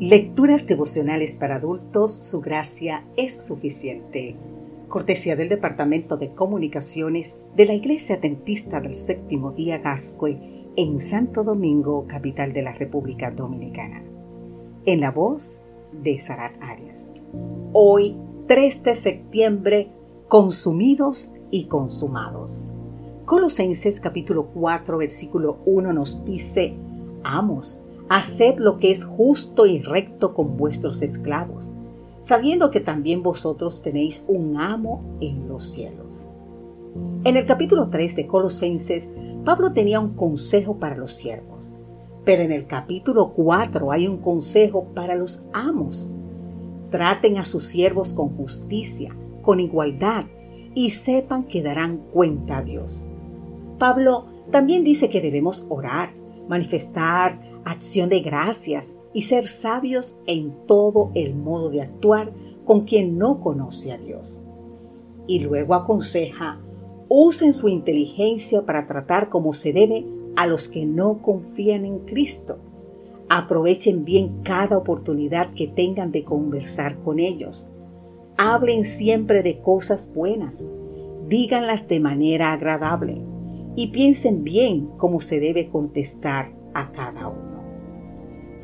Lecturas devocionales para adultos, su gracia es suficiente. Cortesía del Departamento de Comunicaciones de la Iglesia Dentista del Séptimo Día Gascue en Santo Domingo, capital de la República Dominicana. En la voz de Sarat Arias. Hoy, 3 de septiembre, consumidos y consumados. Colosenses capítulo 4 versículo 1 nos dice, Amos, haced lo que es justo y recto con vuestros esclavos, sabiendo que también vosotros tenéis un amo en los cielos. En el capítulo 3 de Colosenses, Pablo tenía un consejo para los siervos, pero en el capítulo 4 hay un consejo para los amos. Traten a sus siervos con justicia, con igualdad, y sepan que darán cuenta a Dios. Pablo también dice que debemos orar, manifestar acción de gracias y ser sabios en todo el modo de actuar con quien no conoce a Dios. Y luego aconseja, usen su inteligencia para tratar como se debe a los que no confían en Cristo. Aprovechen bien cada oportunidad que tengan de conversar con ellos. Hablen siempre de cosas buenas, díganlas de manera agradable y piensen bien cómo se debe contestar a cada uno.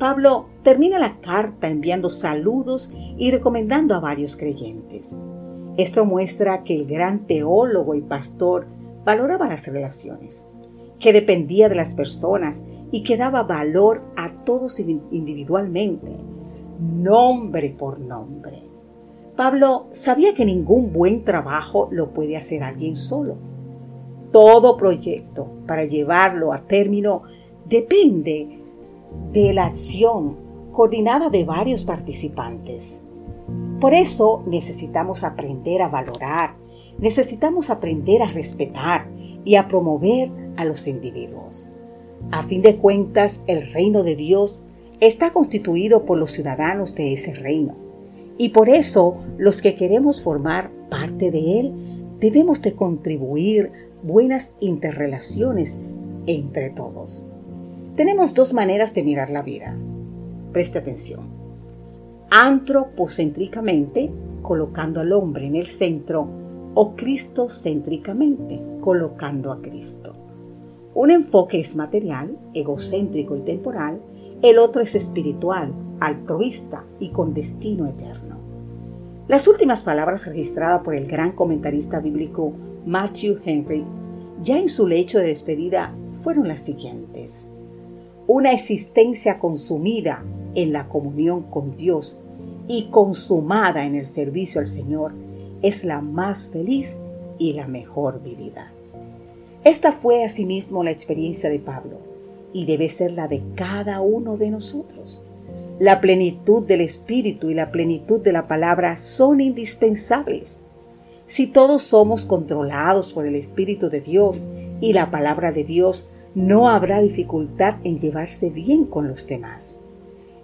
Pablo termina la carta enviando saludos y recomendando a varios creyentes. Esto muestra que el gran teólogo y pastor valoraba las relaciones, que dependía de las personas y que daba valor a todos individualmente, nombre por nombre. Pablo sabía que ningún buen trabajo lo puede hacer alguien solo. Todo proyecto para llevarlo a término depende de la acción coordinada de varios participantes. Por eso necesitamos aprender a valorar, necesitamos aprender a respetar y a promover a los individuos. A fin de cuentas, el reino de Dios está constituido por los ciudadanos de ese reino. Y por eso los que queremos formar parte de él debemos de contribuir buenas interrelaciones entre todos. Tenemos dos maneras de mirar la vida. Preste atención. Antropocéntricamente, colocando al hombre en el centro, o cristocéntricamente, colocando a Cristo. Un enfoque es material, egocéntrico y temporal, el otro es espiritual, altruista y con destino eterno. Las últimas palabras registradas por el gran comentarista bíblico Matthew Henry, ya en su lecho de despedida, fueron las siguientes una existencia consumida en la comunión con Dios y consumada en el servicio al Señor es la más feliz y la mejor vivida. Esta fue asimismo la experiencia de Pablo y debe ser la de cada uno de nosotros. La plenitud del Espíritu y la plenitud de la palabra son indispensables. Si todos somos controlados por el Espíritu de Dios y la palabra de Dios no habrá dificultad en llevarse bien con los demás.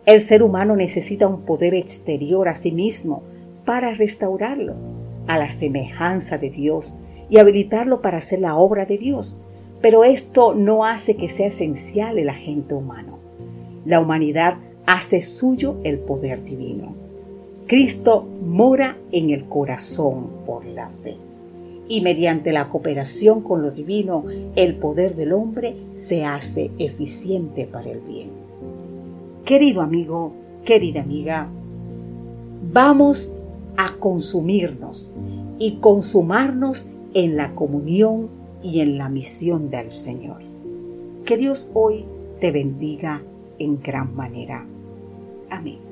El ser humano necesita un poder exterior a sí mismo para restaurarlo a la semejanza de Dios y habilitarlo para hacer la obra de Dios. Pero esto no hace que sea esencial el agente humano. La humanidad hace suyo el poder divino. Cristo mora en el corazón por la fe y mediante la cooperación con lo divino, el poder del hombre se hace eficiente para el bien. Querido amigo, querida amiga, vamos a consumirnos y consumarnos en la comunión y en la misión del Señor. Que Dios hoy te bendiga en gran manera. Amén.